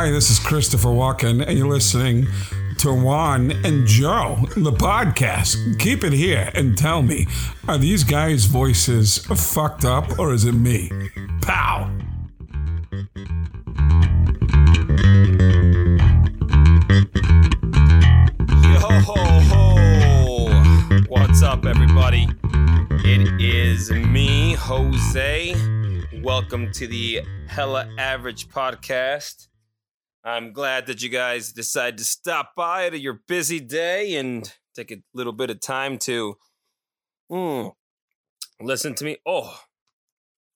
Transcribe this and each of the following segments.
Hi, this is Christopher Walken, and you're listening to Juan and Joe, the podcast. Keep it here and tell me are these guys' voices fucked up or is it me? Pow! Yo ho ho! What's up, everybody? It is me, Jose. Welcome to the Hella Average podcast. I'm glad that you guys decided to stop by to your busy day and take a little bit of time to mm, listen to me. Oh,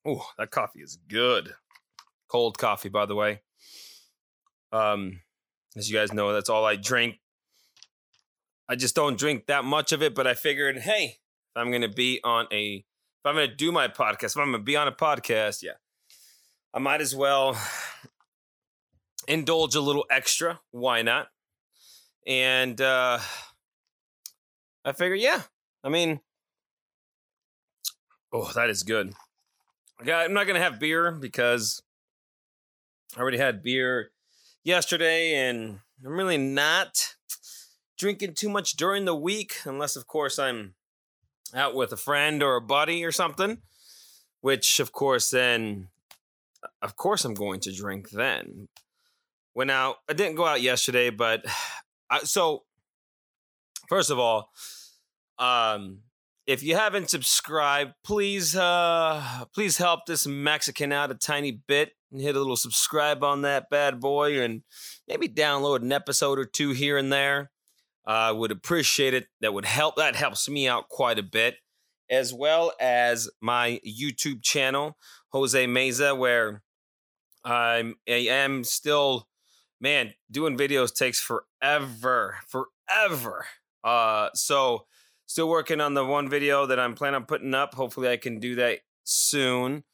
oh, that coffee is good. Cold coffee, by the way. Um, as you guys know, that's all I drink I just don't drink that much of it, but I figured, hey, if I'm gonna be on a if I'm gonna do my podcast, if I'm gonna be on a podcast, yeah, I might as well indulge a little extra. Why not? And uh I figure, yeah, I mean, oh, that is good. I'm not gonna have beer because I already had beer yesterday, and I'm really not drinking too much during the week, unless, of course, I'm out with a friend or a buddy or something, which, of course, then, of course, I'm going to drink then. Went out, I didn't go out yesterday, but I, so, first of all, um, if you haven't subscribed, please, uh, please help this Mexican out a tiny bit and hit a little subscribe on that bad boy and maybe download an episode or two here and there. I uh, would appreciate it. That would help. That helps me out quite a bit, as well as my YouTube channel, Jose Meza, where I'm I am still, man, doing videos takes forever, forever. Uh, so still working on the one video that I'm planning on putting up. Hopefully, I can do that soon.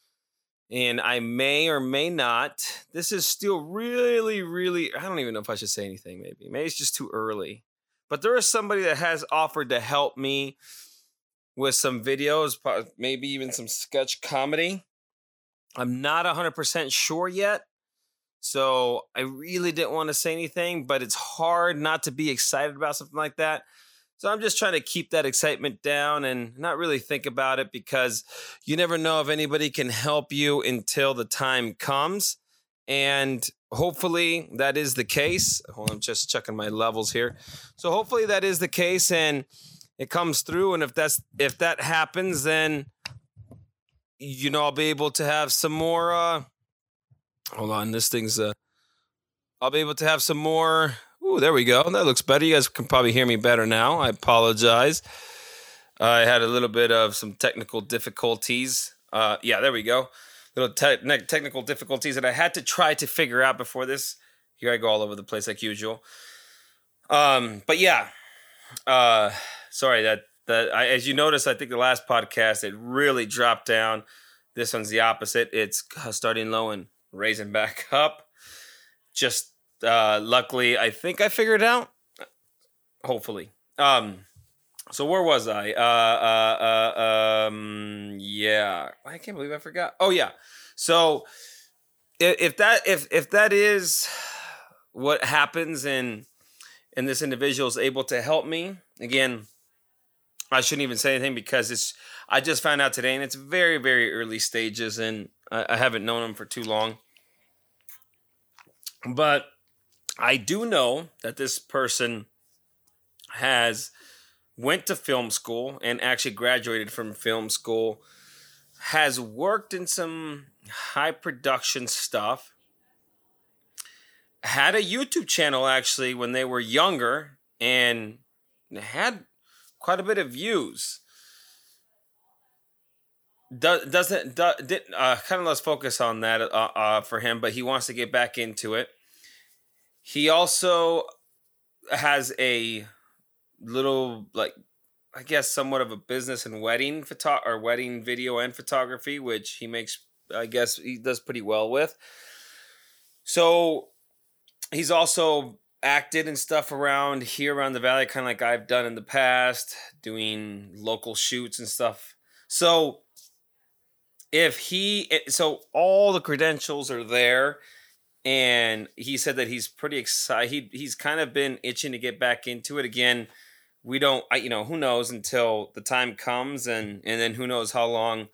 And I may or may not. This is still really, really. I don't even know if I should say anything. Maybe, maybe it's just too early but there is somebody that has offered to help me with some videos, maybe even some sketch comedy. I'm not 100% sure yet. So I really didn't want to say anything, but it's hard not to be excited about something like that. So I'm just trying to keep that excitement down and not really think about it because you never know if anybody can help you until the time comes. And hopefully that is the case. Hold on, I'm just checking my levels here. So hopefully that is the case and it comes through. And if that's if that happens, then you know I'll be able to have some more uh hold on, this thing's uh I'll be able to have some more Ooh, there we go. That looks better. You guys can probably hear me better now. I apologize. I had a little bit of some technical difficulties. Uh, yeah, there we go little te- technical difficulties that I had to try to figure out before this. Here I go all over the place like usual. Um, but yeah, uh, sorry that that I, as you notice, I think the last podcast it really dropped down. This one's the opposite. It's starting low and raising back up. Just uh, luckily, I think I figured out. Hopefully. Um, so where was I? Uh, uh, uh, um, yeah, I can't believe I forgot. Oh yeah. So if, if that if if that is what happens and and this individual is able to help me again, I shouldn't even say anything because it's I just found out today and it's very very early stages and I, I haven't known him for too long. But I do know that this person has went to film school and actually graduated from film school, has worked in some high production stuff, had a YouTube channel actually when they were younger and had quite a bit of views. Do, doesn't do, did, uh, kind of let's focus on that uh, uh, for him, but he wants to get back into it. He also has a little like I guess somewhat of a business and wedding photo or wedding video and photography, which he makes I guess he does pretty well with. So he's also acted and stuff around here around the valley, kind of like I've done in the past, doing local shoots and stuff. So if he so all the credentials are there and he said that he's pretty excited. He he's kind of been itching to get back into it again. We don't, I, you know, who knows until the time comes, and and then who knows how long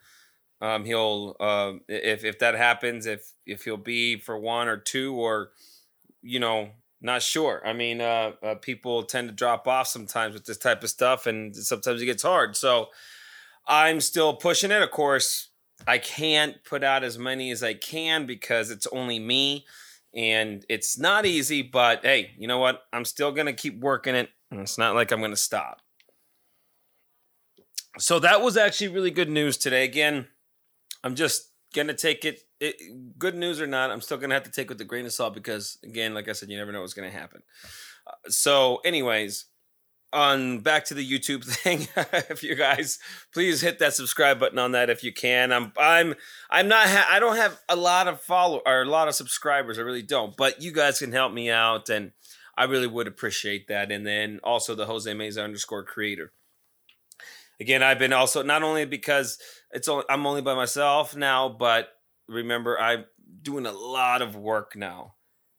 um, he'll uh, if if that happens, if if he'll be for one or two, or you know, not sure. I mean, uh, uh, people tend to drop off sometimes with this type of stuff, and sometimes it gets hard. So I'm still pushing it. Of course, I can't put out as many as I can because it's only me and it's not easy, but hey, you know what? I'm still going to keep working it. It's not like I'm going to stop. So that was actually really good news today. Again, I'm just going to take it, it, good news or not, I'm still going to have to take with a grain of salt because, again, like I said, you never know what's going to happen. Uh, so, anyways, on back to the YouTube thing. if you guys please hit that subscribe button on that if you can. I'm I'm I'm not ha- I don't have a lot of follow or a lot of subscribers. I really don't. But you guys can help me out and I really would appreciate that. And then also the Jose Meza underscore creator. Again, I've been also not only because it's only I'm only by myself now, but remember I'm doing a lot of work now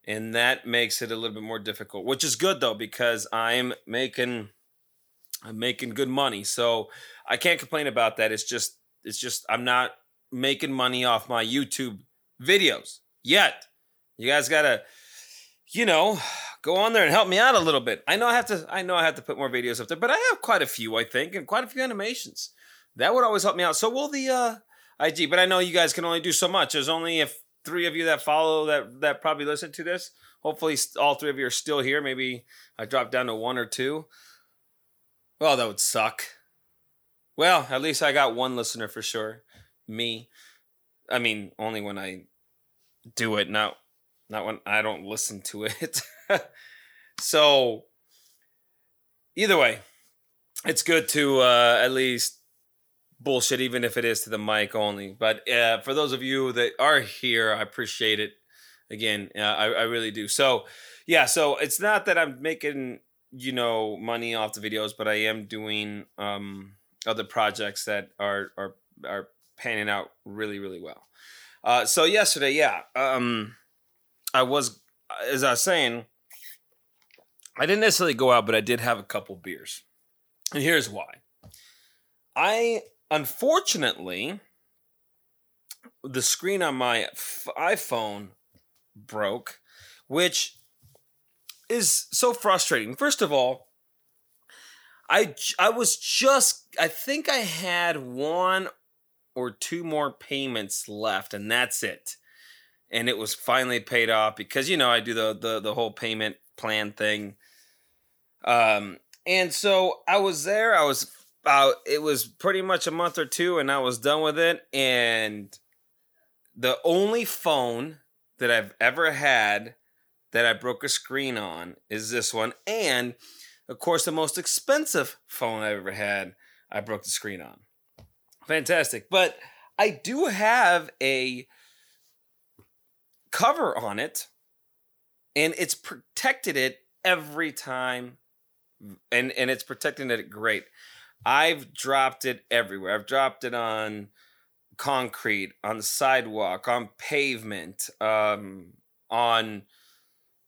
and that makes it a little bit more difficult which is good though because i'm making i'm making good money. So i can't complain about that. It's just it's just i'm not making money off my youtube videos yet. You guys gotta you know go on there and help me out a little bit. I know i have to i know i have to put more videos up there but i have quite a few i think and quite a few animations. That would always help me out. So will the uh ig but i know you guys can only do so much. There's only if three of you that follow that that probably listen to this. Hopefully, all three of you are still here. Maybe I drop down to one or two. Well, that would suck. Well, at least I got one listener for sure. Me. I mean, only when I do it, not not when I don't listen to it. so either way, it's good to uh, at least bullshit, even if it is to the mic only. But uh, for those of you that are here, I appreciate it. Again, uh, I, I really do. So, yeah, so it's not that I'm making you know money off the videos, but I am doing um, other projects that are are are panning out really really well. Uh, so yesterday, yeah, um, I was as I was saying, I didn't necessarily go out, but I did have a couple beers, and here's why. I Unfortunately, the screen on my iPhone broke, which is so frustrating. First of all, I I was just I think I had one or two more payments left and that's it. And it was finally paid off because you know I do the the the whole payment plan thing. Um and so I was there, I was about it was pretty much a month or two and I was done with it and the only phone that I've ever had that I broke a screen on is this one and of course the most expensive phone I've ever had I broke the screen on. Fantastic. But I do have a cover on it and it's protected it every time and and it's protecting it great. I've dropped it everywhere. I've dropped it on concrete, on the sidewalk, on pavement, um, on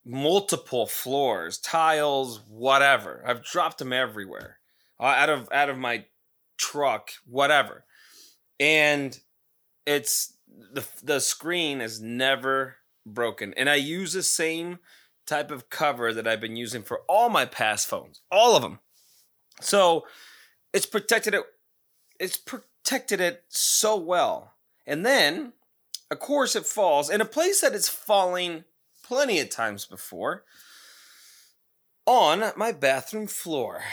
multiple floors, tiles, whatever. I've dropped them everywhere. Uh, out of out of my truck, whatever. And it's the the screen is never broken. And I use the same type of cover that I've been using for all my past phones, all of them. So it's protected it it's protected it so well. And then, of course, it falls in a place that it's falling plenty of times before on my bathroom floor.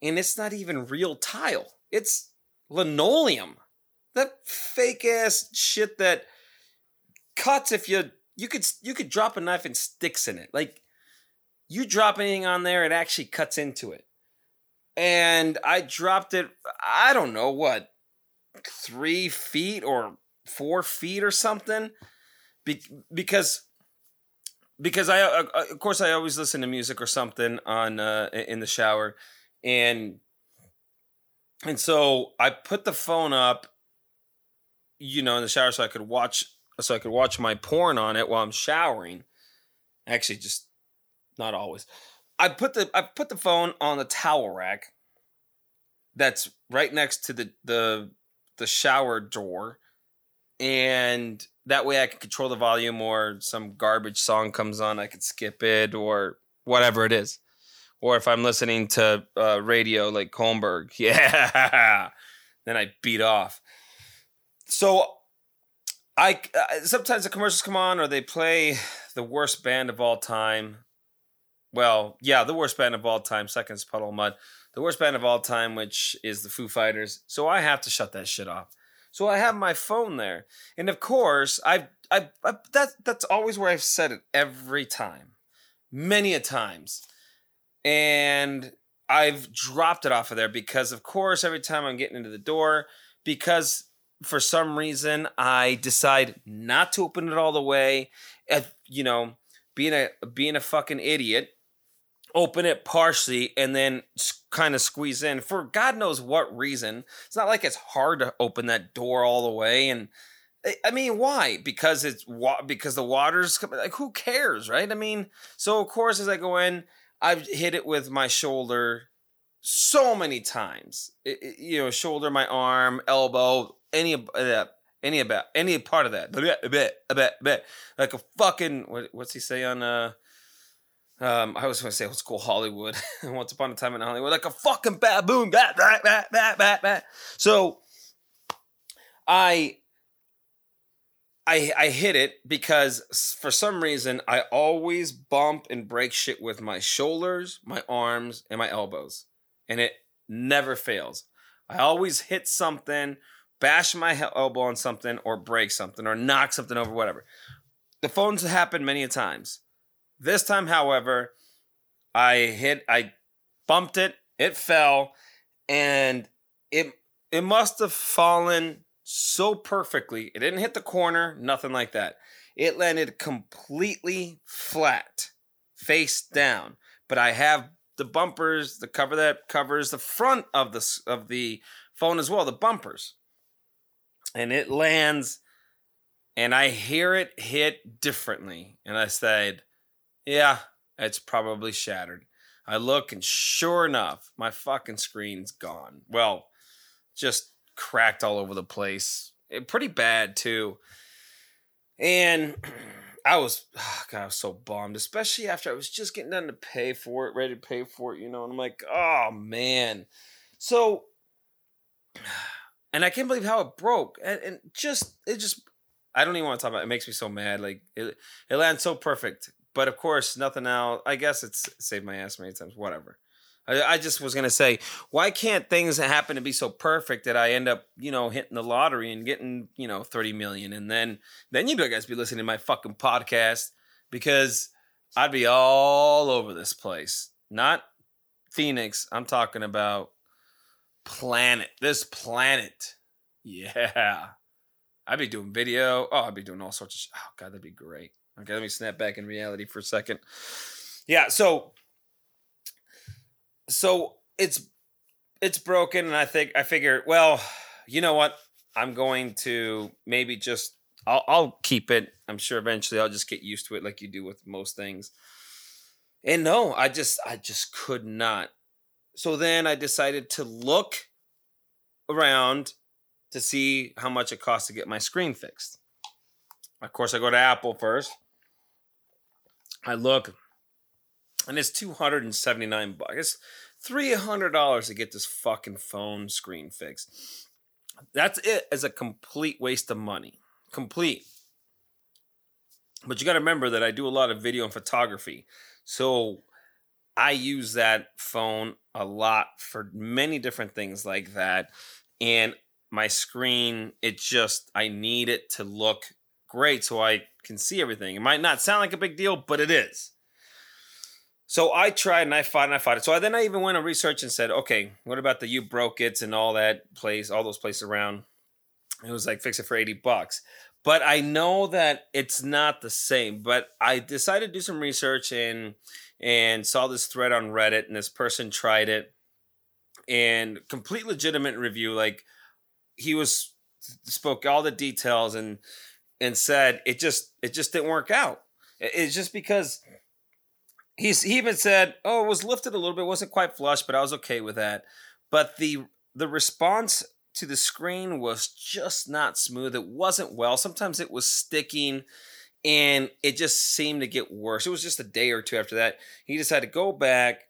And it's not even real tile. It's linoleum. That fake ass shit that cuts if you you could you could drop a knife and sticks in it. Like you drop anything on there, it actually cuts into it and I dropped it. I don't know what, three feet or four feet or something, Be- because because I uh, uh, of course I always listen to music or something on uh, in the shower, and and so I put the phone up, you know, in the shower so I could watch so I could watch my porn on it while I'm showering. Actually, just not always. I put the I put the phone on the towel rack that's right next to the the the shower door and that way I can control the volume or some garbage song comes on I could skip it or whatever it is. Or if I'm listening to uh, radio like Holmberg, yeah, then I beat off. So I uh, sometimes the commercials come on or they play the worst band of all time. Well, yeah, the worst band of all time. Second is Puddle Mudd. The worst band of all time, which is the Foo Fighters. So I have to shut that shit off. So I have my phone there, and of course, I've, I, I that that's always where I've said it every time, many a times, and I've dropped it off of there because, of course, every time I'm getting into the door, because for some reason I decide not to open it all the way, At, you know, being a being a fucking idiot, open it partially and then kind of squeeze in for God knows what reason. It's not like it's hard to open that door all the way. And I mean, why? Because it's because the water's like who cares, right? I mean, so of course as I go in, I've hit it with my shoulder so many times. It, it, you know, shoulder, my arm, elbow, any of that. Any about any part of that, a bit, a bit, a bit, a bit, like a fucking what, what's he say on uh um, I was going to say old school Hollywood. Once upon a time in Hollywood, like a fucking baboon. Bat, bat, bat. So I, I, I hit it because for some reason I always bump and break shit with my shoulders, my arms, and my elbows, and it never fails. I always hit something, bash my elbow on something, or break something, or knock something over, whatever. The phones happen many a times this time, however, I hit, I bumped it, it fell, and it it must have fallen so perfectly. It didn't hit the corner, nothing like that. It landed completely flat, face down. But I have the bumpers, the cover that covers the front of the of the phone as well, the bumpers. And it lands and I hear it hit differently. And I said, yeah, it's probably shattered. I look and sure enough, my fucking screen's gone. Well, just cracked all over the place. It, pretty bad too. And I was, oh God, I was so bummed, especially after I was just getting done to pay for it, ready to pay for it, you know. And I'm like, oh man. So, and I can't believe how it broke. And, and just, it just, I don't even want to talk about it. It makes me so mad. Like, it, it lands so perfect. But of course, nothing else. I guess it's saved my ass many times. Whatever. I, I just was gonna say, why can't things happen to be so perfect that I end up, you know, hitting the lottery and getting, you know, thirty million, and then then you guys be listening to my fucking podcast because I'd be all over this place. Not Phoenix. I'm talking about planet. This planet. Yeah. I'd be doing video. Oh, I'd be doing all sorts of. Sh- oh God, that'd be great. Okay, let me snap back in reality for a second. Yeah, so so it's it's broken and I think I figured, well, you know what? I'm going to maybe just I'll, I'll keep it. I'm sure eventually I'll just get used to it like you do with most things. And no, I just I just could not. So then I decided to look around to see how much it costs to get my screen fixed. Of course, I go to Apple first. I look, and it's two hundred and seventy nine bucks. Three hundred dollars to get this fucking phone screen fixed. That's it as a complete waste of money. Complete. But you got to remember that I do a lot of video and photography. So I use that phone a lot for many different things like that. And my screen, it just, I need it to look great so I can see everything. It might not sound like a big deal, but it is. So I tried and I fought and I fought it. So I, then I even went and researched and said, okay, what about the you broke it and all that place, all those places around? It was like fix it for 80 bucks. But I know that it's not the same. But I decided to do some research and and saw this thread on Reddit and this person tried it and complete legitimate review. Like he was spoke all the details and and said it just it just didn't work out. It's just because he's he even said, "Oh, it was lifted a little bit, it wasn't quite flush, but I was okay with that." But the the response to the screen was just not smooth. It wasn't well. Sometimes it was sticking and it just seemed to get worse. It was just a day or two after that. He decided to go back,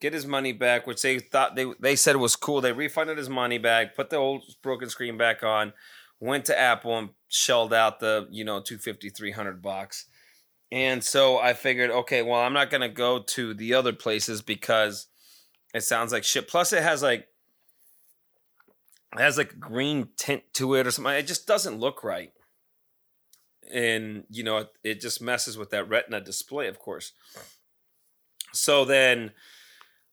get his money back, which they thought they they said was cool. They refunded his money back, put the old broken screen back on, went to Apple and shelled out the, you know, 250 300 bucks. And so I figured, okay, well, I'm not going to go to the other places because it sounds like shit. Plus it has like it has like a green tint to it or something. It just doesn't look right. And, you know, it, it just messes with that retina display, of course. So then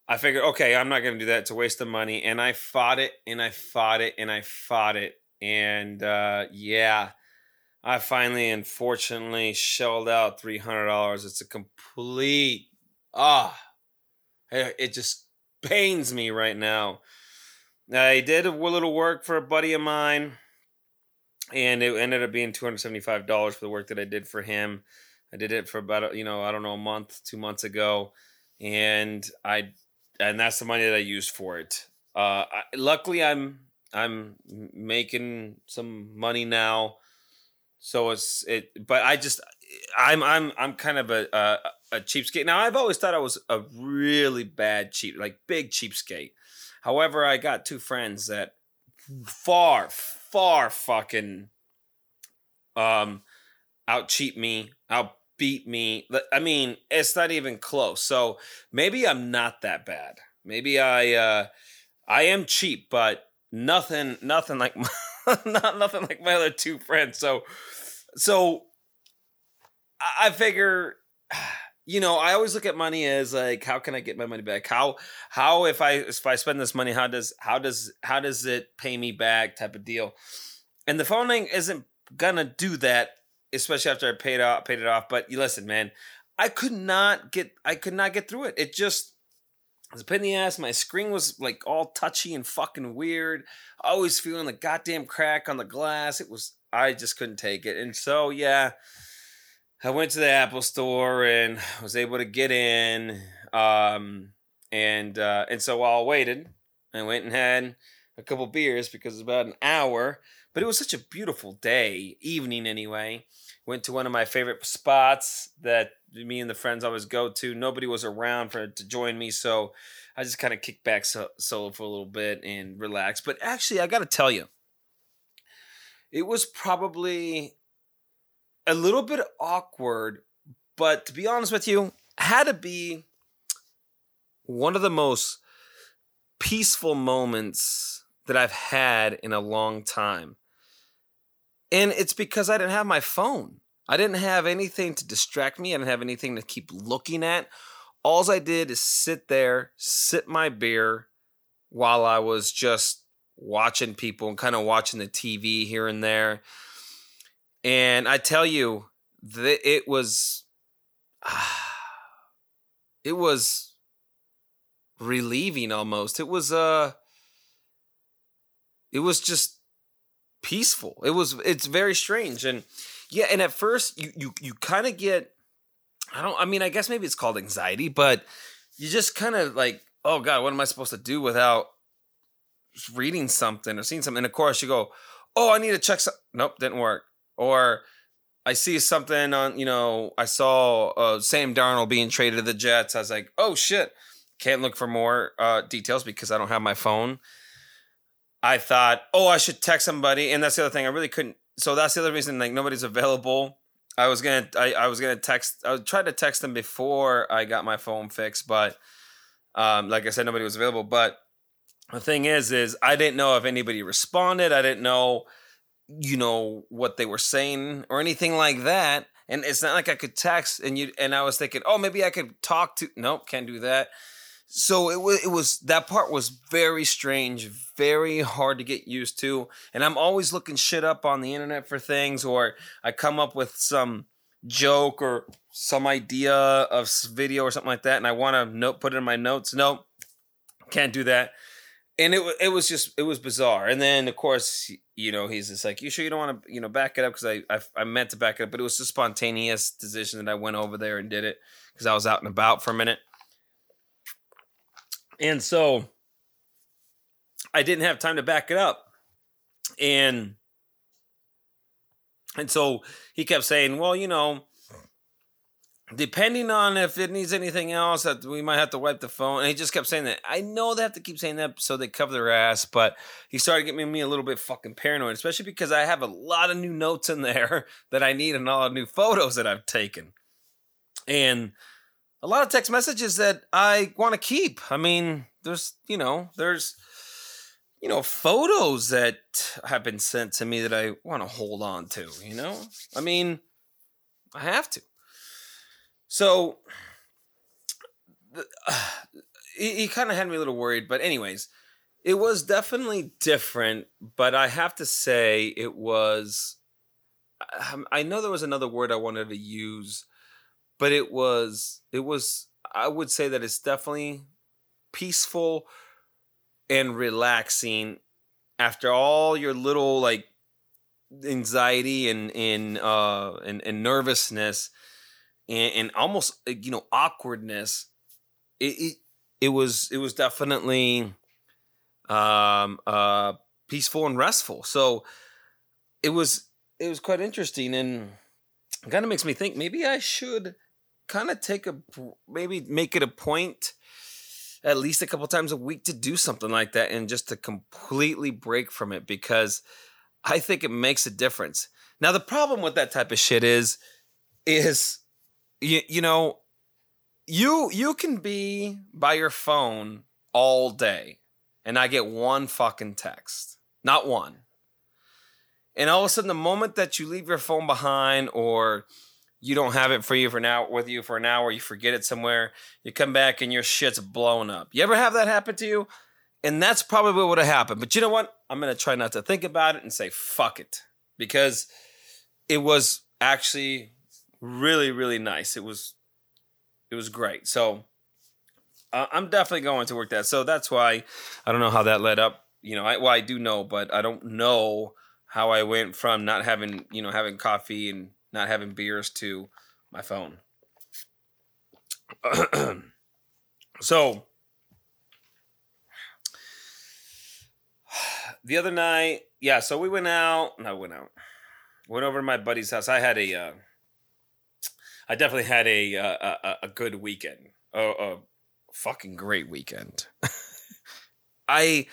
I figured, okay, I'm not going to do that. It's a waste of money. And I fought it and I fought it and I fought it. And uh, yeah, I finally, unfortunately, shelled out $300. It's a complete, ah, it just pains me right now I did a little work for a buddy of mine, and it ended up being two hundred seventy five dollars for the work that I did for him. I did it for about you know I don't know a month, two months ago, and I and that's the money that I used for it. Uh, I, luckily, I'm I'm making some money now, so it's it. But I just I'm I'm I'm kind of a a, a cheapskate. Now I've always thought I was a really bad cheap, like big cheapskate. However, I got two friends that far, far fucking um out cheat me, out beat me. I mean, it's not even close. So maybe I'm not that bad. Maybe I uh I am cheap, but nothing nothing like my, not nothing like my other two friends. So so I figure you know, I always look at money as like, how can I get my money back? How how if I if I spend this money, how does how does how does it pay me back? Type of deal. And the phoning isn't gonna do that, especially after I paid off paid it off. But you listen, man, I could not get I could not get through it. It just it was a pain in the ass. My screen was like all touchy and fucking weird. Always feeling the goddamn crack on the glass. It was I just couldn't take it. And so yeah I went to the Apple store and was able to get in. Um, and uh, and so while I waited, I went and had a couple beers because it's about an hour. But it was such a beautiful day, evening anyway. Went to one of my favorite spots that me and the friends I always go to. Nobody was around for to join me, so I just kind of kicked back so, solo for a little bit and relaxed. But actually, I got to tell you, it was probably a little bit awkward, but to be honest with you, had to be one of the most peaceful moments that I've had in a long time. And it's because I didn't have my phone. I didn't have anything to distract me. I didn't have anything to keep looking at. All I did is sit there, sip my beer while I was just watching people and kind of watching the TV here and there. And I tell you, that it was, it was relieving almost. It was uh, it was just peaceful. It was. It's very strange, and yeah. And at first, you you you kind of get. I don't. I mean, I guess maybe it's called anxiety, but you just kind of like, oh god, what am I supposed to do without reading something or seeing something? And of course, you go, oh, I need to check. Nope, didn't work. Or I see something on, you know, I saw uh, Sam Darnold being traded to the Jets. I was like, oh shit, can't look for more uh, details because I don't have my phone. I thought, oh, I should text somebody, and that's the other thing. I really couldn't. So that's the other reason, like nobody's available. I was gonna, I, I was gonna text. I tried to text them before I got my phone fixed, but um, like I said, nobody was available. But the thing is, is I didn't know if anybody responded. I didn't know you know what they were saying or anything like that and it's not like i could text and you and i was thinking oh maybe i could talk to nope can't do that so it was it was that part was very strange very hard to get used to and i'm always looking shit up on the internet for things or i come up with some joke or some idea of video or something like that and i want to note put it in my notes nope can't do that and it it was just it was bizarre. And then of course you know he's just like, you sure you don't want to you know back it up because I, I I meant to back it up, but it was a spontaneous decision that I went over there and did it because I was out and about for a minute, and so I didn't have time to back it up, and and so he kept saying, well, you know. Depending on if it needs anything else, that we might have to wipe the phone. And he just kept saying that. I know they have to keep saying that so they cover their ass, but he started getting me a little bit fucking paranoid, especially because I have a lot of new notes in there that I need and a lot of new photos that I've taken. And a lot of text messages that I want to keep. I mean, there's, you know, there's, you know, photos that have been sent to me that I want to hold on to, you know? I mean, I have to. So, the, he, he kind of had me a little worried, but anyways, it was definitely different. But I have to say, it was. I know there was another word I wanted to use, but it was it was. I would say that it's definitely peaceful and relaxing after all your little like anxiety and and uh and, and nervousness and, and almost uh, you know awkwardness it, it it was it was definitely um uh peaceful and restful so it was it was quite interesting and kind of makes me think maybe i should kind of take a maybe make it a point at least a couple times a week to do something like that and just to completely break from it because i think it makes a difference. Now the problem with that type of shit is is you, you know you you can be by your phone all day and i get one fucking text not one. And all of a sudden the moment that you leave your phone behind or you don't have it for you for hour with you for an hour you forget it somewhere you come back and your shit's blown up. You ever have that happen to you? And that's probably what would have happened. But you know what? I'm gonna try not to think about it and say fuck it. Because it was actually really really nice. It was it was great. So uh, i'm definitely going to work that. So that's why i don't know how that led up. You know I, well i do know but i don't know how i went from not having you know having coffee and not having beers to my phone so the other night yeah so we went out no went out went over to my buddy's house i had a uh, I definitely had a uh, a, a good weekend. A, a fucking great weekend. I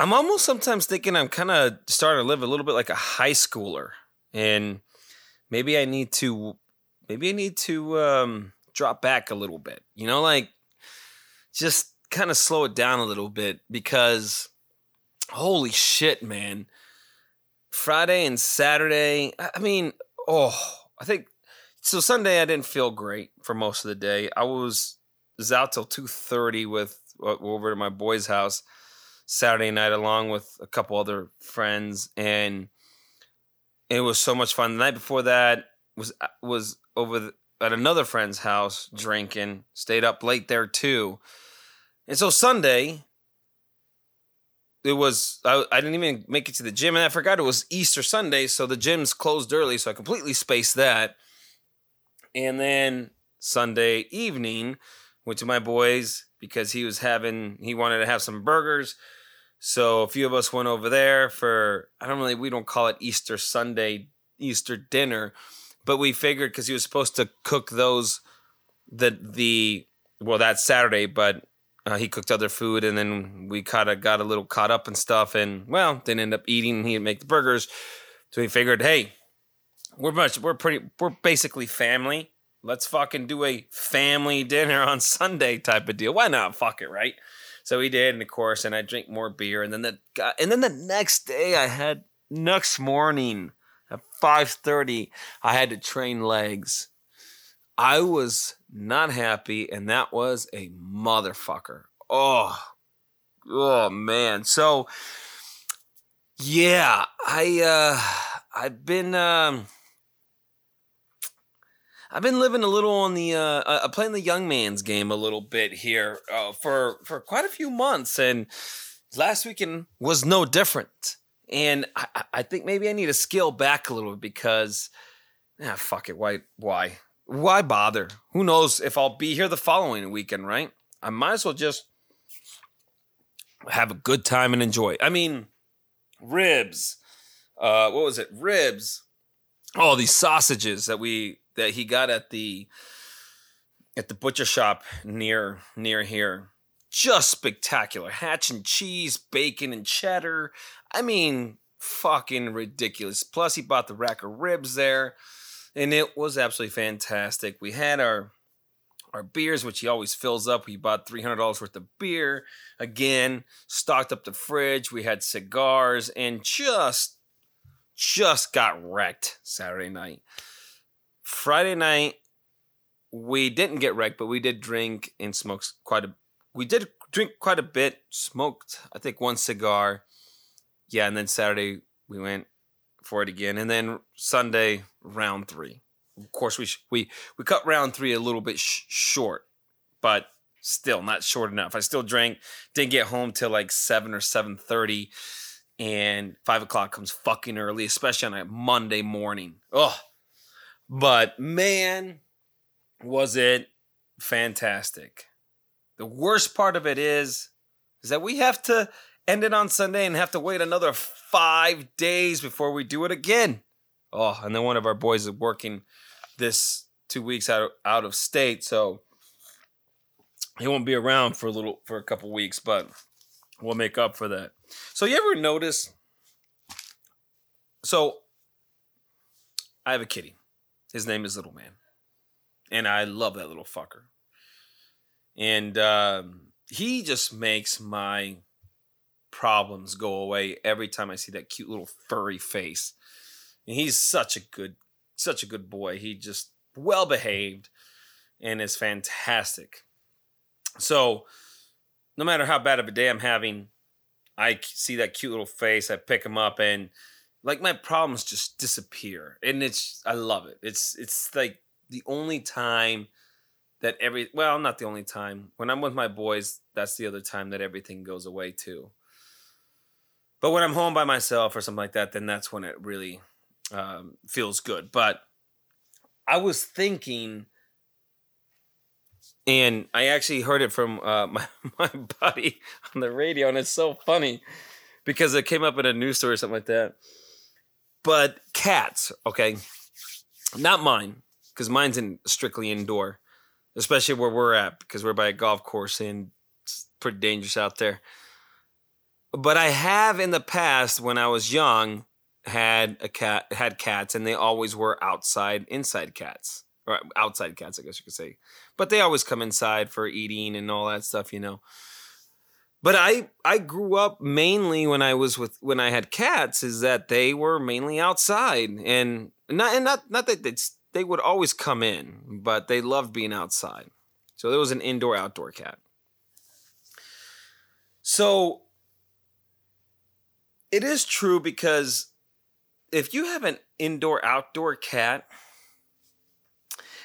I'm almost sometimes thinking I'm kind of starting to live a little bit like a high schooler, and maybe I need to maybe I need to um, drop back a little bit. You know, like just kind of slow it down a little bit because holy shit, man. Friday and Saturday, I mean, oh, I think so. Sunday, I didn't feel great for most of the day. I was was out till two thirty with uh, over to my boy's house Saturday night, along with a couple other friends, and it was so much fun. The night before that was uh, was over the, at another friend's house drinking. Stayed up late there too, and so Sunday. It was I, I didn't even make it to the gym and I forgot it was Easter Sunday so the gyms closed early so I completely spaced that and then Sunday evening, went to my boys because he was having he wanted to have some burgers. So a few of us went over there for I don't really we don't call it Easter Sunday Easter dinner, but we figured because he was supposed to cook those the the well that Saturday, but uh, he cooked other food and then we kind of got a little caught up and stuff and well didn't end up eating. He didn't make the burgers, so we figured hey we're much we're pretty we're basically family. Let's fucking do a family dinner on Sunday type of deal. Why not? Fuck it, right? So we did, and of course, and I drink more beer, and then the guy, and then the next day I had next morning at five thirty I had to train legs. I was not happy, and that was a motherfucker. Oh, oh man. So yeah, I uh I've been um I've been living a little on the uh, uh playing the young man's game a little bit here uh, for for quite a few months, and last weekend was no different. And I, I think maybe I need to scale back a little bit because, ah, fuck it, why why why bother? Who knows if I'll be here the following weekend, right? I might as well just have a good time and enjoy. I mean, ribs. Uh, what was it? Ribs. All these sausages that we that he got at the at the butcher shop near near here. Just spectacular. Hatch and cheese, bacon and cheddar. I mean, fucking ridiculous. Plus, he bought the rack of ribs there, and it was absolutely fantastic. We had our our beers, which he always fills up. We bought three hundred dollars worth of beer. Again, stocked up the fridge. We had cigars, and just just got wrecked Saturday night. Friday night, we didn't get wrecked, but we did drink and smoke quite a. We did drink quite a bit. Smoked, I think, one cigar. Yeah, and then Saturday we went for it again, and then Sunday round three. Of course, we we we cut round three a little bit sh- short, but still not short enough. I still drank. Didn't get home till like seven or seven thirty, and five o'clock comes fucking early, especially on a Monday morning. Oh, but man, was it fantastic. The worst part of it is, is that we have to end it on Sunday and have to wait another five days before we do it again. Oh, and then one of our boys is working this two weeks out of, out of state, so he won't be around for a little for a couple weeks, but we'll make up for that. So you ever notice? So I have a kitty. His name is Little Man. And I love that little fucker. And um, he just makes my problems go away every time I see that cute little furry face. And he's such a good, such a good boy. He just well behaved and is fantastic. So, no matter how bad of a day I'm having, I see that cute little face. I pick him up, and like my problems just disappear and it's i love it. It's it's like the only time that every well not the only time. When i'm with my boys that's the other time that everything goes away too. But when i'm home by myself or something like that then that's when it really um, feels good. But i was thinking and i actually heard it from uh, my, my buddy on the radio and it's so funny because it came up in a news story or something like that but cats, okay, not mine, because mine's in strictly indoor, especially where we're at, because we're by a golf course and it's pretty dangerous out there. But I have in the past, when I was young, had a cat, had cats, and they always were outside, inside cats, or outside cats, I guess you could say. But they always come inside for eating and all that stuff, you know but I I grew up mainly when I was with when I had cats is that they were mainly outside and not and not not that they they would always come in, but they loved being outside. So there was an indoor outdoor cat. So it is true because if you have an indoor outdoor cat,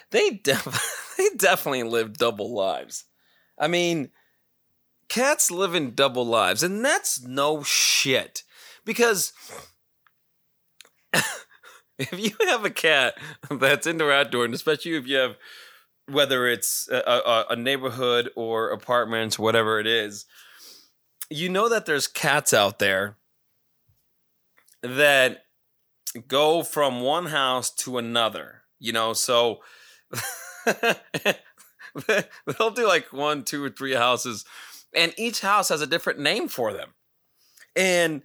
they def- they definitely live double lives. I mean, cats live in double lives, and that's no shit. Because if you have a cat that's indoor outdoor, and especially if you have whether it's a, a, a neighborhood or apartments, whatever it is, you know that there's cats out there that go from one house to another. You know, so they'll do like one, two, or three houses and each house has a different name for them. And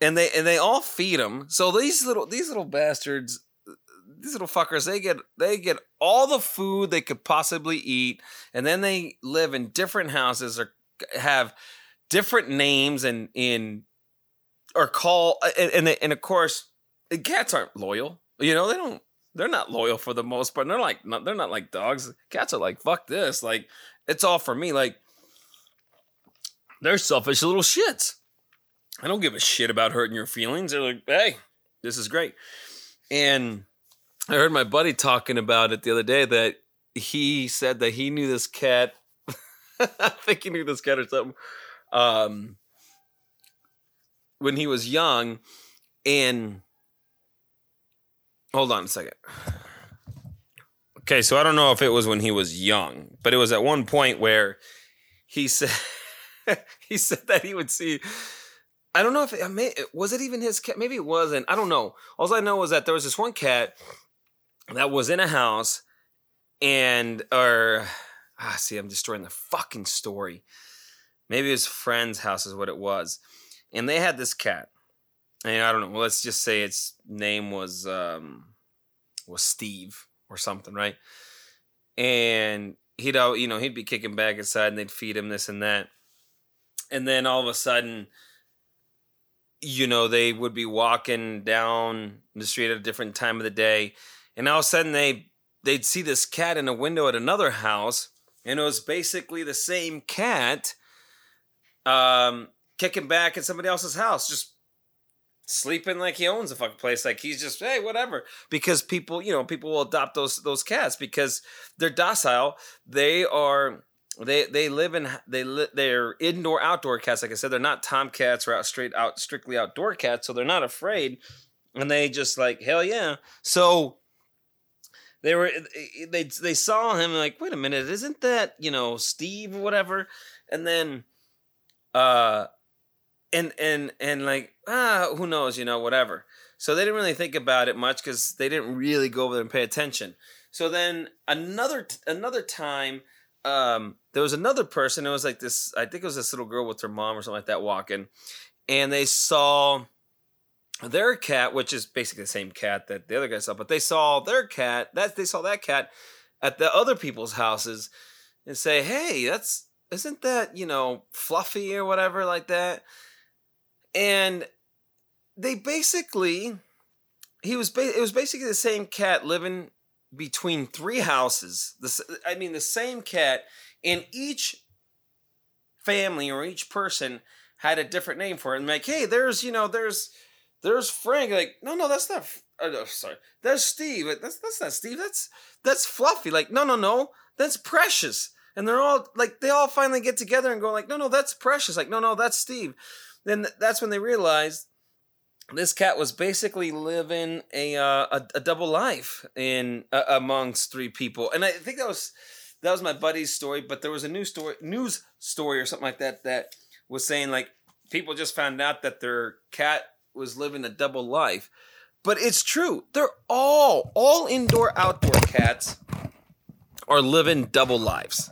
and they and they all feed them so these little these little bastards these little fuckers they get they get all the food they could possibly eat and then they live in different houses or have different names and in or call and and, they, and of course cats aren't loyal. You know they don't they're not loyal for the most part. They're like they're not like dogs. Cats are like fuck this. Like it's all for me. Like they're selfish little shits. I don't give a shit about hurting your feelings. They're like, hey, this is great. And I heard my buddy talking about it the other day that he said that he knew this cat. I think he knew this cat or something. Um, when he was young, and hold on a second. Okay, so I don't know if it was when he was young, but it was at one point where he said he said that he would see. I don't know if it, was it even his cat. Maybe it wasn't. I don't know. All I know was that there was this one cat that was in a house, and or ah, see, I'm destroying the fucking story. Maybe his friend's house is what it was, and they had this cat, and I don't know. Let's just say its name was um was Steve or something, right? And he'd you know he'd be kicking back inside, and they'd feed him this and that, and then all of a sudden you know, they would be walking down the street at a different time of the day, and all of a sudden they they'd see this cat in a window at another house, and it was basically the same cat, um, kicking back at somebody else's house, just sleeping like he owns the fucking place, like he's just hey whatever. Because people, you know, people will adopt those those cats because they're docile. They are they they live in they li- they're indoor outdoor cats. Like i said they're not tomcats or out straight out strictly outdoor cats so they're not afraid. And they just like hell yeah. So they were they they saw him like wait a minute isn't that you know steve or whatever? And then uh and and and like ah who knows you know whatever. So they didn't really think about it much because they didn't really go over there and pay attention. So then another another time um, there was another person. It was like this. I think it was this little girl with her mom or something like that walking, and they saw their cat, which is basically the same cat that the other guy saw, but they saw their cat. That they saw that cat at the other people's houses, and say, "Hey, that's isn't that you know fluffy or whatever like that?" And they basically, he was. Ba- it was basically the same cat living between three houses. This, I mean, the same cat, and each family or each person had a different name for it. And like, hey, there's you know, there's there's Frank. Like, no, no, that's not. Oh, sorry, that's Steve. That's that's not Steve. That's that's Fluffy. Like, no, no, no, that's Precious. And they're all like, they all finally get together and go like, no, no, that's Precious. Like, no, no, that's Steve. Then that's when they realized this cat was basically living a uh, a, a, double life in uh, amongst three people, and I think that was that was my buddy's story. But there was a news story, news story or something like that that was saying like people just found out that their cat was living a double life. But it's true; they're all all indoor outdoor cats are living double lives.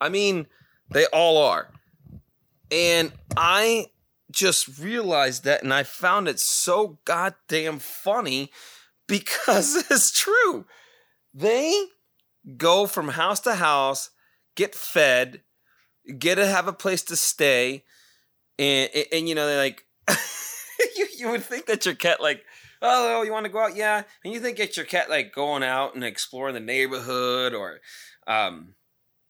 I mean, they all are, and I just realized that and I found it so goddamn funny because it's true. They go from house to house, get fed, get to have a place to stay, and and, and you know they're like you you would think that your cat like oh you want to go out? Yeah. And you think it's your cat like going out and exploring the neighborhood or um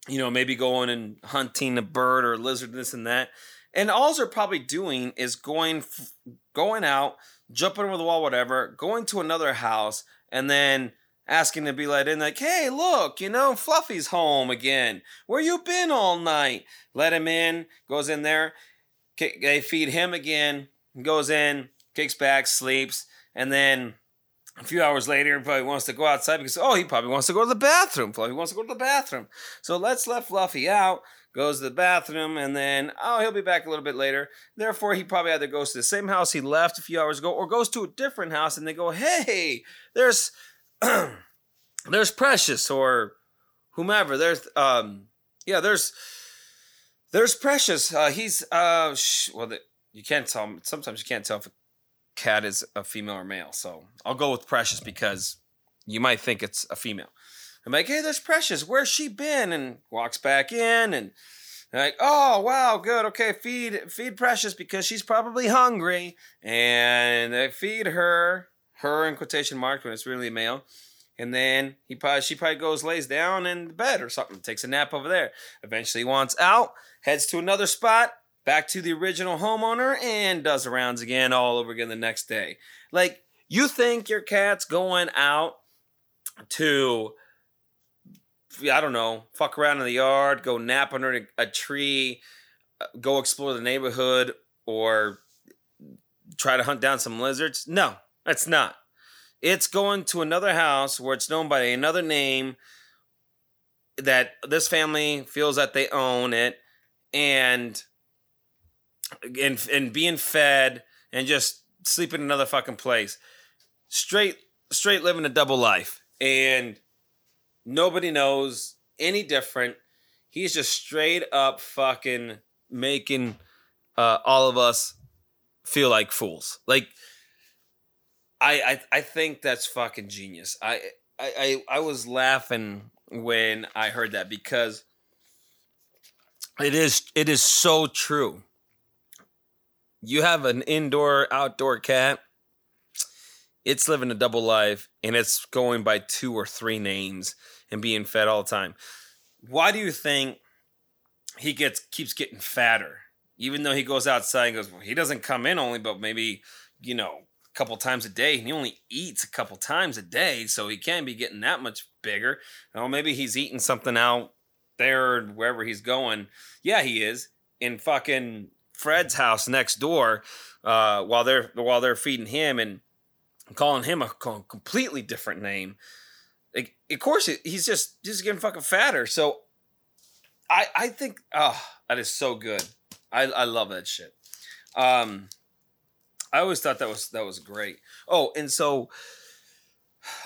you know maybe going and hunting a bird or a lizard this and that and all they're probably doing is going going out, jumping over the wall, whatever, going to another house, and then asking to be let in, like, hey, look, you know, Fluffy's home again. Where you been all night? Let him in, goes in there, they feed him again, goes in, kicks back, sleeps, and then a few hours later, probably wants to go outside because, oh, he probably wants to go to the bathroom. Fluffy wants to go to the bathroom. So let's let Fluffy out goes to the bathroom, and then, oh, he'll be back a little bit later. Therefore, he probably either goes to the same house he left a few hours ago or goes to a different house and they go, hey, there's there's Precious or whomever. There's um yeah, there's there's Precious. Uh, he's uh sh- well, the, you can't tell. Sometimes you can't tell if a cat is a female or male. So I'll go with Precious because you might think it's a female. I'm like, hey, there's Precious. Where's she been? And walks back in and like, oh wow, good. Okay, feed feed Precious because she's probably hungry. And they feed her, her in quotation marks when it's really a male. And then he probably she probably goes lays down in the bed or something, takes a nap over there. Eventually wants out, heads to another spot, back to the original homeowner, and does the rounds again all over again the next day. Like you think your cat's going out to I don't know, fuck around in the yard, go nap under a tree, uh, go explore the neighborhood, or try to hunt down some lizards. No, it's not. It's going to another house where it's known by another name that this family feels that they own it and and and being fed and just sleeping in another fucking place. Straight straight living a double life. And nobody knows any different. He's just straight up fucking making uh, all of us feel like fools. Like I, I I think that's fucking genius. I I I, I was laughing when I heard that because it is it is so true. You have an indoor outdoor cat. It's living a double life and it's going by two or three names and being fed all the time. Why do you think he gets keeps getting fatter? Even though he goes outside and goes, well, he doesn't come in only, but maybe, you know, a couple times a day. He only eats a couple times a day, so he can't be getting that much bigger. Well, maybe he's eating something out there wherever he's going. Yeah, he is. In fucking Fred's house next door, uh, while they're while they're feeding him and calling him a completely different name. Like, of course, he's just just getting fucking fatter. So, I I think oh that is so good. I I love that shit. Um, I always thought that was that was great. Oh, and so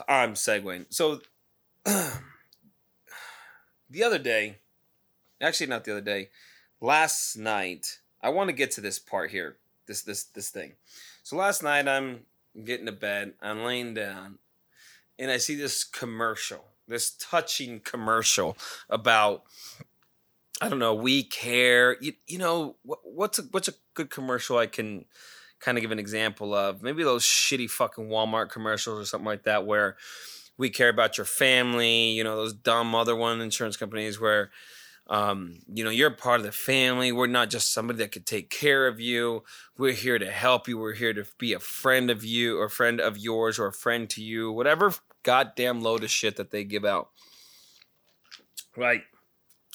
I'm segueing. So the other day, actually not the other day, last night. I want to get to this part here. This this this thing. So last night I'm getting to bed. I'm laying down, and I see this commercial, this touching commercial about I don't know. We care. You, you know what's a what's a good commercial I can kind of give an example of? Maybe those shitty fucking Walmart commercials or something like that where we care about your family, you know, those dumb other one insurance companies where um, you know, you're part of the family. We're not just somebody that could take care of you. We're here to help you. We're here to be a friend of you or a friend of yours or a friend to you. Whatever goddamn load of shit that they give out. Right.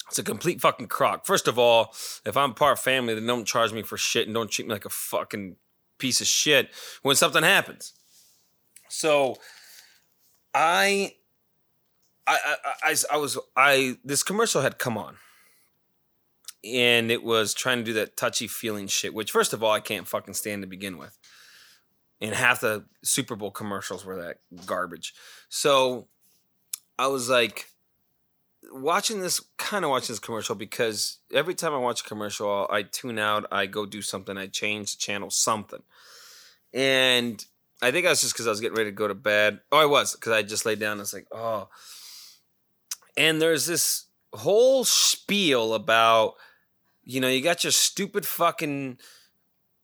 It's a complete fucking crock. First of all, if I'm part of family, then don't charge me for shit and don't treat me like a fucking piece of shit when something happens. So I, I, I, I, was, I, this commercial had come on and it was trying to do that touchy feeling shit, which first of all, I can't fucking stand to begin with. And half the Super Bowl commercials were that garbage. So I was like, watching this, kind of watching this commercial because every time I watch a commercial, I tune out, I go do something, I change the channel, something. And I think I was just because I was getting ready to go to bed. Oh, I was because I just laid down. I was like, oh. And there's this whole spiel about, you know, you got your stupid fucking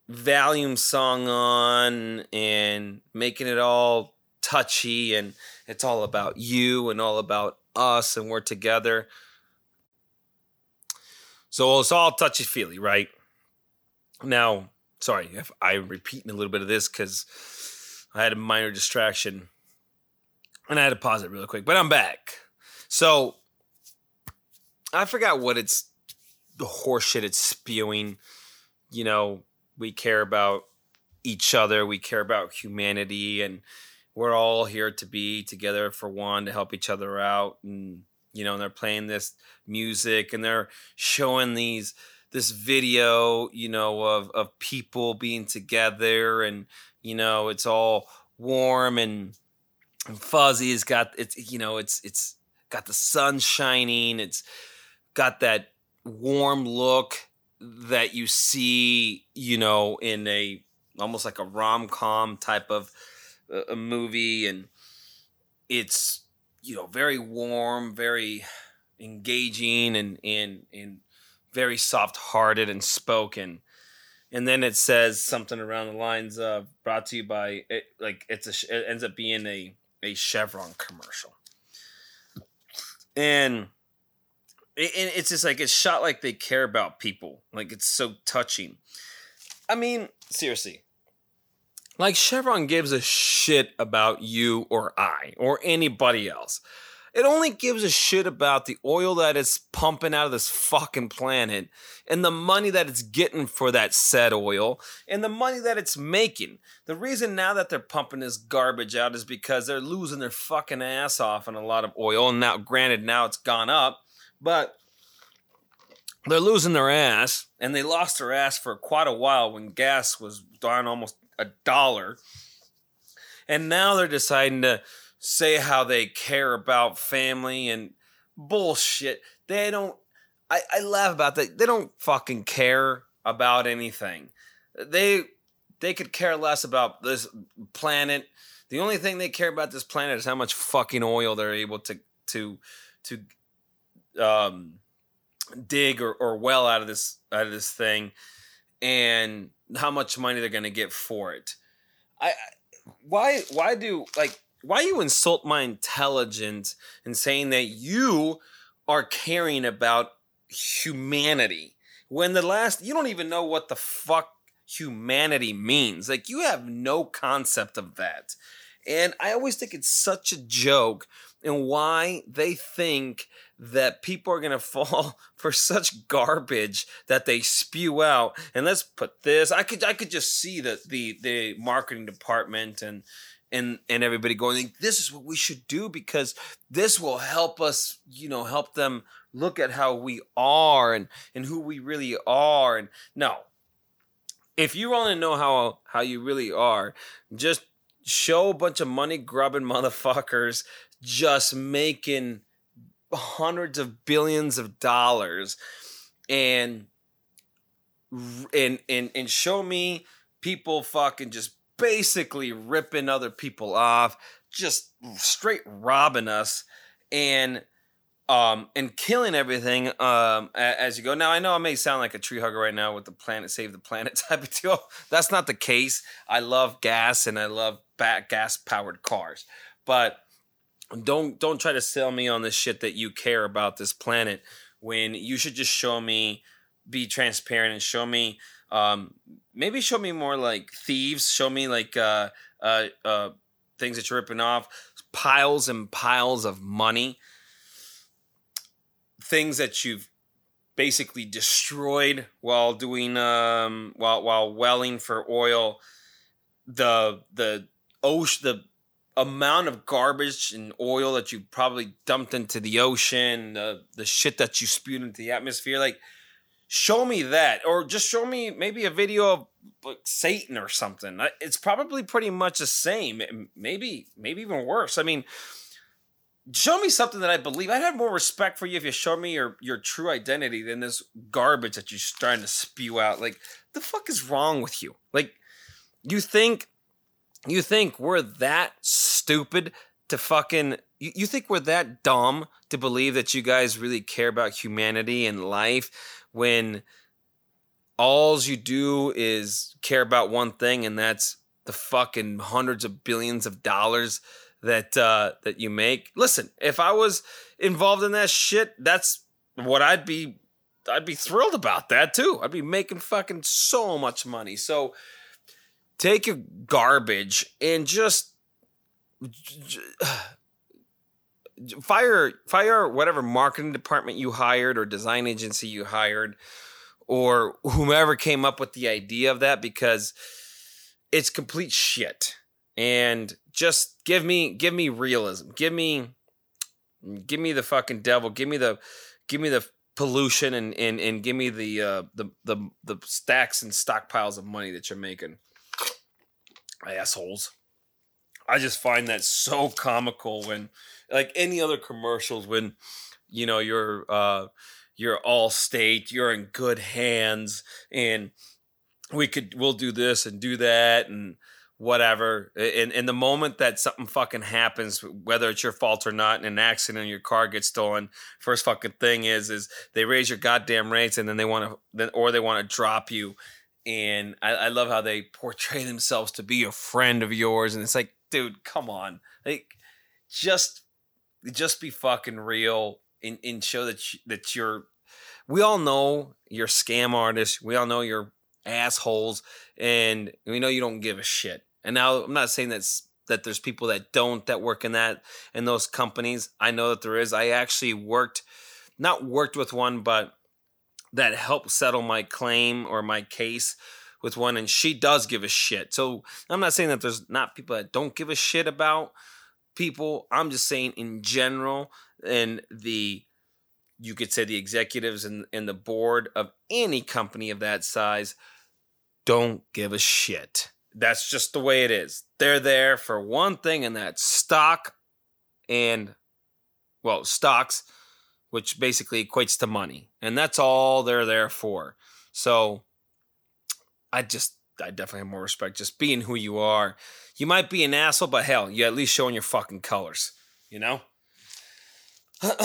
Valium song on and making it all touchy and it's all about you and all about us and we're together. So it's all touchy feely, right? Now, sorry if I'm repeating a little bit of this because I had a minor distraction and I had to pause it really quick, but I'm back. So I forgot what it's the horseshit it's spewing. You know, we care about each other, we care about humanity, and we're all here to be together for one to help each other out. And you know, and they're playing this music and they're showing these this video, you know, of of people being together and you know it's all warm and, and fuzzy it's got it's you know it's it's got the sun shining. It's got that warm look that you see you know in a almost like a rom-com type of uh, a movie. And it's you know very warm very engaging and and and very soft hearted and spoken. And then it says something around the lines of brought to you by it, like it's a it ends up being a a Chevron commercial, and it, it's just like it's shot like they care about people, like it's so touching. I mean, seriously, like Chevron gives a shit about you or I or anybody else. It only gives a shit about the oil that it's pumping out of this fucking planet and the money that it's getting for that said oil and the money that it's making. The reason now that they're pumping this garbage out is because they're losing their fucking ass off on a lot of oil. And now, granted, now it's gone up, but they're losing their ass and they lost their ass for quite a while when gas was down almost a dollar. And now they're deciding to say how they care about family and bullshit. They don't. I, I laugh about that. They don't fucking care about anything. They they could care less about this planet. The only thing they care about this planet is how much fucking oil they're able to to to um dig or, or well out of this out of this thing and how much money they're gonna get for it. I why why do like why you insult my intelligence in saying that you are caring about humanity when the last you don't even know what the fuck humanity means. Like you have no concept of that. And i always think it's such a joke and why they think that people are going to fall for such garbage that they spew out. And let's put this i could i could just see the the the marketing department and and and everybody going this is what we should do because this will help us you know help them look at how we are and and who we really are. And no if you want to know how how you really are just show a bunch of money grubbing motherfuckers just making hundreds of billions of dollars and and and and show me people fucking just basically ripping other people off, just straight robbing us, and um and killing everything um as you go. Now I know I may sound like a tree hugger right now with the planet save the planet type of deal. That's not the case. I love gas and I love gas powered cars, but don't don't try to sell me on this shit that you care about this planet when you should just show me be transparent and show me um, maybe show me more like thieves. Show me like uh, uh, uh, things that you're ripping off, piles and piles of money, things that you've basically destroyed while doing um, while while welling for oil. The the ocean the amount of garbage and oil that you probably dumped into the ocean, the the shit that you spewed into the atmosphere, like show me that or just show me maybe a video of like satan or something. It's probably pretty much the same maybe maybe even worse. I mean show me something that i believe. I'd have more respect for you if you showed me your your true identity than this garbage that you're trying to spew out. Like the fuck is wrong with you? Like you think you think we're that stupid to fucking you, you think we're that dumb to believe that you guys really care about humanity and life when alls you do is care about one thing and that's the fucking hundreds of billions of dollars that uh that you make. Listen if i was involved in that shit that's what i'd be i'd be thrilled about that too. I'd be making fucking so much money. So take your garbage and just fire fire whatever marketing department you hired or design agency you hired or whomever came up with the idea of that because it's complete shit. And just give me give me realism. Give me give me the fucking devil. Give me the give me the pollution and and, and give me the uh the the the stacks and stockpiles of money that you're making. Assholes. I just find that so comical when like any other commercials when you know you're uh you're Allstate you're in good hands and we could we'll do this and do that and whatever and in the moment that something fucking happens whether it's your fault or not in an accident and your car gets stolen first fucking thing is is they raise your goddamn rates and then they want to then or they want to drop you. And I, I love how they portray themselves to be a friend of yours and it's like dude come on. Like just just be fucking real and, and show that you, that you're we all know you're scam artists we all know you're assholes and we know you don't give a shit And now I'm not saying that's that there's people that don't that work in that in those companies. I know that there is. I actually worked not worked with one, but that helped settle my claim or my case with one and she does give a shit. So I'm not saying that there's not people that don't give a shit about people. I'm just saying in general and the you could say the executives and, and the board of any company of that size don't give a shit. That's just the way it is. They're there for one thing, and that's stock and, well, stocks, which basically equates to money. And that's all they're there for. So I just, I definitely have more respect just being who you are. You might be an asshole, but hell, you at least showing your fucking colors, you know?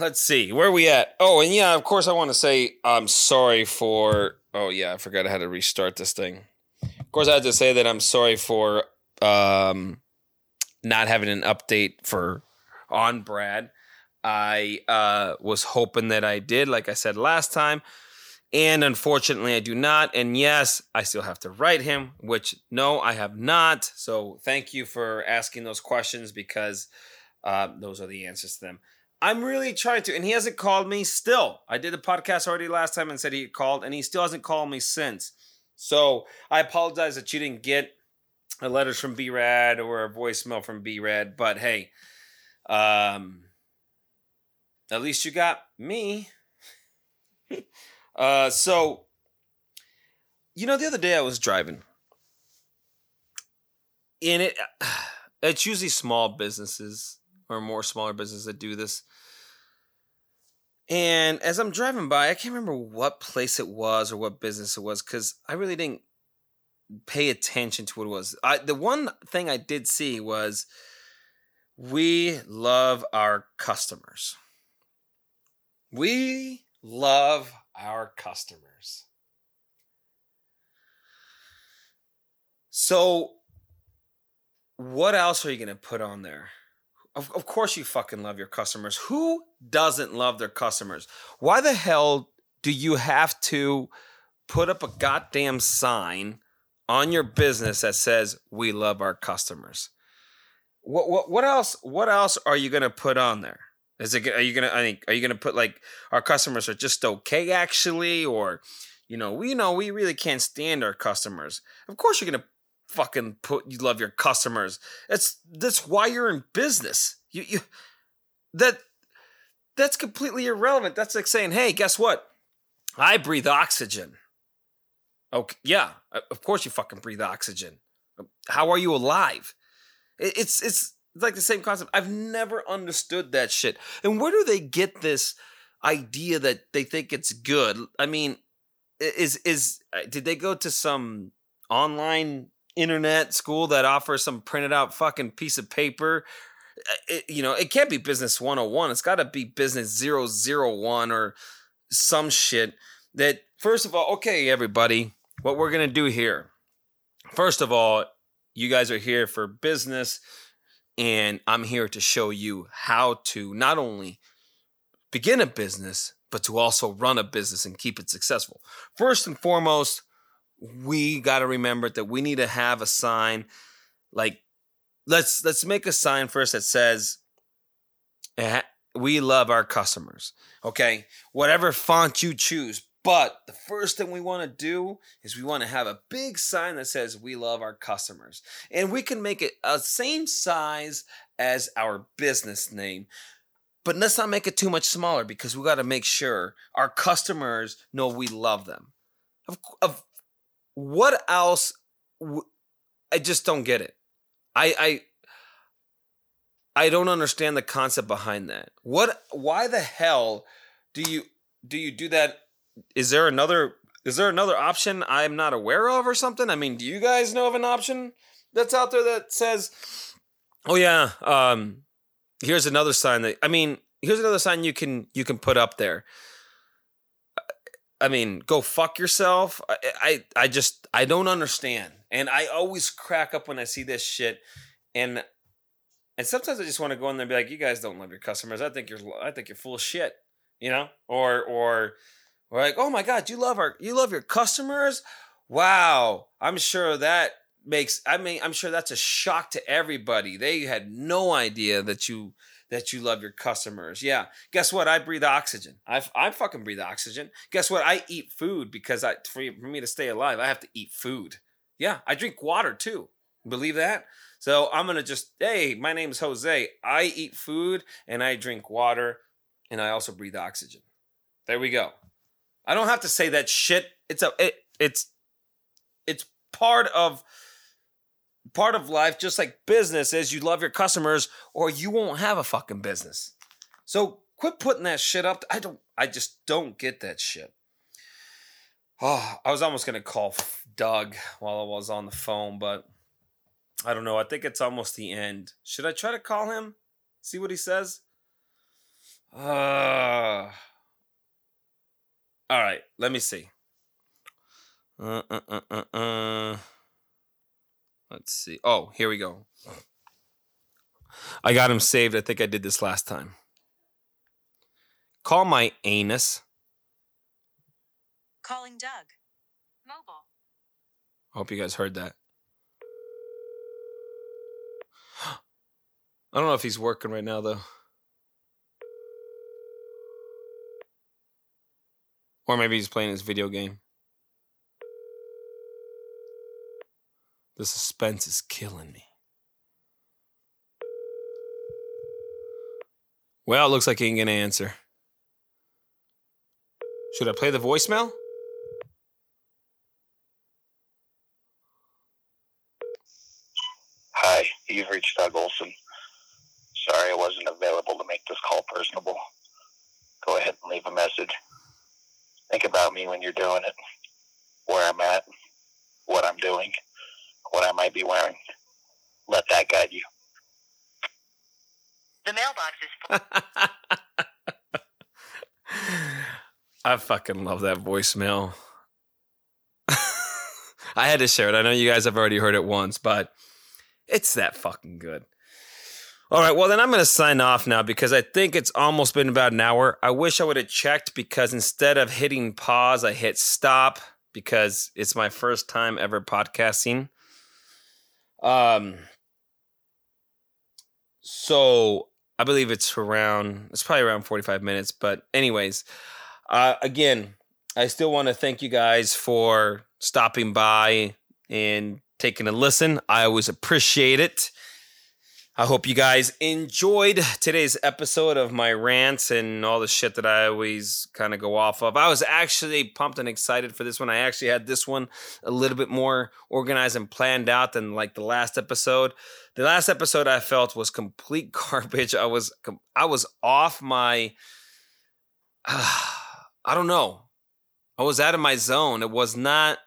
Let's see, where are we at? Oh, and yeah, of course, I want to say I'm sorry for. Oh, yeah, I forgot I had to restart this thing. Of course, I had to say that I'm sorry for um, not having an update for on Brad. I uh, was hoping that I did, like I said last time. And unfortunately, I do not. And yes, I still have to write him, which no, I have not. So thank you for asking those questions because uh, those are the answers to them. I'm really trying to, and he hasn't called me still. I did the podcast already last time and said he called, and he still hasn't called me since. So I apologize that you didn't get a letter from B Rad or a voicemail from B Rad, but hey, um, at least you got me. uh, so, you know, the other day I was driving, and it it's usually small businesses or more smaller businesses that do this. And as I'm driving by, I can't remember what place it was or what business it was because I really didn't pay attention to what it was. I, the one thing I did see was we love our customers. We love our customers. So, what else are you going to put on there? Of, of course, you fucking love your customers. Who doesn't love their customers? Why the hell do you have to put up a goddamn sign on your business that says "We love our customers"? What what what else? What else are you gonna put on there? Is it? Are you gonna? I think. Are you gonna put like our customers are just okay, actually, or you know, we know we really can't stand our customers. Of course, you're gonna fucking put you love your customers. That's that's why you're in business. You you that that's completely irrelevant. That's like saying, "Hey, guess what? I breathe oxygen." Okay, yeah, of course you fucking breathe oxygen. How are you alive? It's it's like the same concept. I've never understood that shit. And where do they get this idea that they think it's good? I mean, is is uh, did they go to some online internet school that offers some printed out fucking piece of paper. It, you know, it can't be business 101. It's got to be business 001 or some shit that, first of all, okay, everybody, what we're going to do here. First of all, you guys are here for business, and I'm here to show you how to not only begin a business, but to also run a business and keep it successful. First and foremost, we got to remember that we need to have a sign like let's let's make a sign first that says eh, we love our customers okay whatever font you choose but the first thing we want to do is we want to have a big sign that says we love our customers and we can make it a same size as our business name but let's not make it too much smaller because we got to make sure our customers know we love them of, of what else? W- I just don't get it. I I I don't understand the concept behind that. What? Why the hell do you do you do that? Is there another? Is there another option I'm not aware of or something? I mean, do you guys know of an option that's out there that says, "Oh yeah, um, here's another sign that." I mean, here's another sign you can you can put up there I mean, go fuck yourself. I, I, I just I don't understand, and I always crack up when I see this shit, and and sometimes I just want to go in there and be like, you guys don't love your customers. I think you're I think you're full of shit, you know, or or or like, oh my god, you love our you love your customers. Wow, I'm sure that makes I mean I'm sure that's a shock to everybody. They had no idea that you that you love your customers. Yeah. Guess what? I breathe oxygen. I I fucking breathe oxygen. Guess what? I eat food because I for, for me to stay alive, I have to eat food. Yeah, I drink water too. Believe that? So I'm gonna just hey, my name's Jose. I eat food and I drink water and I also breathe oxygen. There we go. I don't have to say that shit. It's a it, it's it's part of part of life just like business is you love your customers or you won't have a fucking business. So quit putting that shit up. I don't I just don't get that shit. Oh, I was almost going to call Doug while I was on the phone, but I don't know. I think it's almost the end. Should I try to call him? See what he says? Uh all right, let me see. Uh, uh, uh, uh, uh. Let's see. Oh, here we go. I got him saved. I think I did this last time. Call my anus. Calling Doug. Mobile. I hope you guys heard that. I don't know if he's working right now, though. Or maybe he's playing his video game. The suspense is killing me. Well, it looks like he ain't gonna answer. Should I play the voicemail? Hi, you've reached Doug Olson. Sorry I wasn't available to make this call personable. Go ahead and leave a message. Think about me when you're doing it, where I'm at, what I'm doing, what I might be wearing. Let that guide you. The mailbox is full. I fucking love that voicemail. I had to share it. I know you guys have already heard it once, but it's that fucking good. All right, well, then I'm going to sign off now because I think it's almost been about an hour. I wish I would have checked because instead of hitting pause, I hit stop because it's my first time ever podcasting. Um, so I believe it's around, it's probably around 45 minutes. But, anyways, uh, again, I still want to thank you guys for stopping by and taking a listen. I always appreciate it. I hope you guys enjoyed today's episode of my rants and all the shit that I always kind of go off of. I was actually pumped and excited for this one. I actually had this one a little bit more organized and planned out than like the last episode. The last episode I felt was complete garbage. I was I was off my uh, I don't know. I was out of my zone. It was not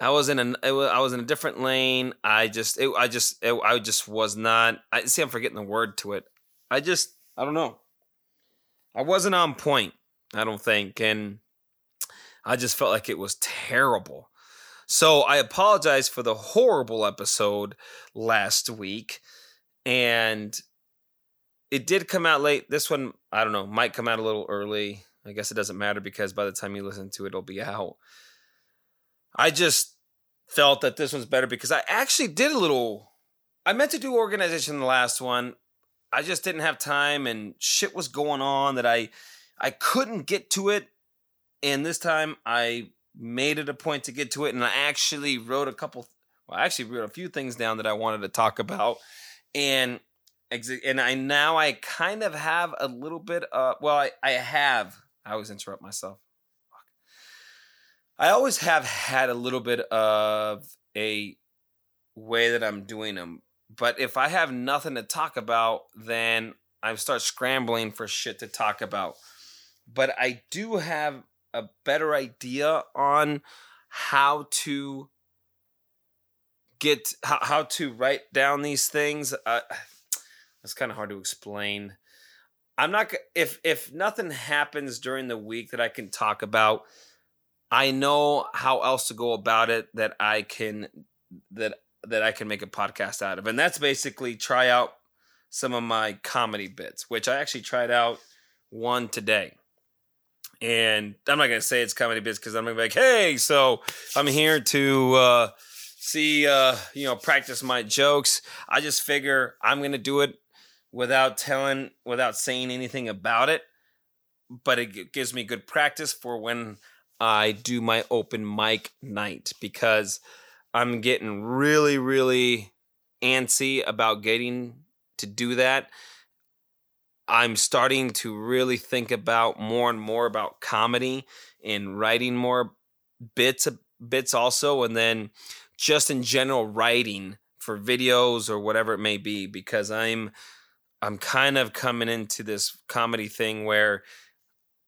I was in a was, was in a different lane. I just it, I just it, I just was not. I see. I'm forgetting the word to it. I just I don't know. I wasn't on point. I don't think, and I just felt like it was terrible. So I apologize for the horrible episode last week, and it did come out late. This one I don't know might come out a little early. I guess it doesn't matter because by the time you listen to it, it'll be out. I just felt that this one's better because I actually did a little. I meant to do organization in the last one. I just didn't have time and shit was going on that I I couldn't get to it. And this time I made it a point to get to it and I actually wrote a couple well, I actually wrote a few things down that I wanted to talk about. And and I now I kind of have a little bit uh well I, I have I always interrupt myself. I always have had a little bit of a way that I'm doing them. But if I have nothing to talk about, then I start scrambling for shit to talk about. But I do have a better idea on how to get how, how to write down these things. Uh, it's kind of hard to explain. I'm not if if nothing happens during the week that I can talk about I know how else to go about it that I can that that I can make a podcast out of. And that's basically try out some of my comedy bits, which I actually tried out one today. And I'm not gonna say it's comedy bits because I'm gonna be like, hey, so I'm here to uh, see, uh, you know, practice my jokes. I just figure I'm gonna do it without telling, without saying anything about it. But it gives me good practice for when I do my open mic night because I'm getting really, really antsy about getting to do that. I'm starting to really think about more and more about comedy and writing more bits bits also and then just in general writing for videos or whatever it may be because I'm I'm kind of coming into this comedy thing where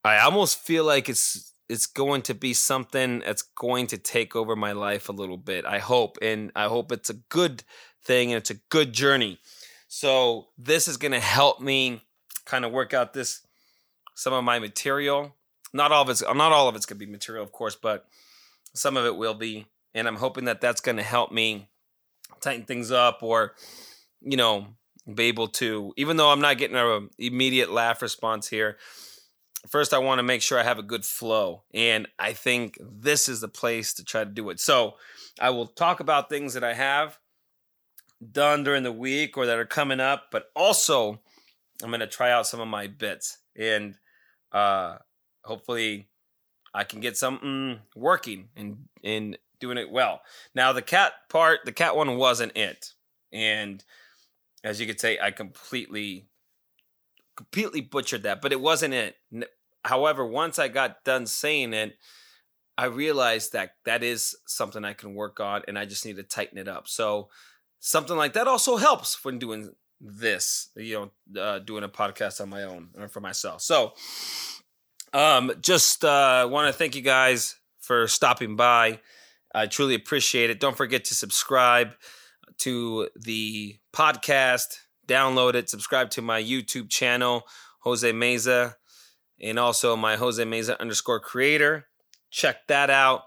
I almost feel like it's it's going to be something that's going to take over my life a little bit. I hope and I hope it's a good thing and it's a good journey. So this is going to help me kind of work out this some of my material. Not all of it's not all of it's going to be material, of course, but some of it will be, and I'm hoping that that's going to help me tighten things up, or you know, be able to. Even though I'm not getting a immediate laugh response here, first I want to make sure I have a good flow, and I think this is the place to try to do it. So I will talk about things that I have done during the week or that are coming up, but also I'm going to try out some of my bits and uh, hopefully I can get something working and and doing it well. Now the cat part, the cat one wasn't it, and as you could say, I completely completely butchered that, but it wasn't it. However, once I got done saying it, I realized that that is something I can work on, and I just need to tighten it up. So something like that also helps when doing this, you know, uh, doing a podcast on my own or for myself. So, um, just uh, want to thank you guys for stopping by. I truly appreciate it. Don't forget to subscribe to the podcast, download it, subscribe to my YouTube channel, Jose Meza, and also my Jose Meza underscore creator. Check that out.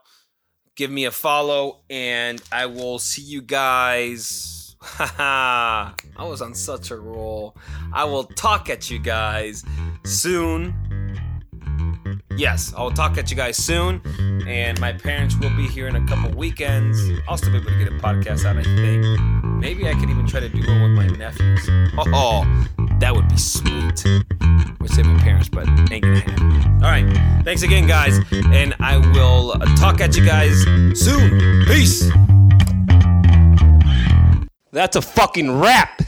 Give me a follow, and I will see you guys. I was on such a roll. I will talk at you guys soon. Yes, I'll talk at you guys soon. And my parents will be here in a couple weekends. I'll still be able to get a podcast out, I think. Maybe I could even try to do one with my nephews. Oh, that would be sweet. Say my parents, but ain't gonna happen. All right, thanks again, guys. And I will talk at you guys soon. Peace. That's a fucking wrap.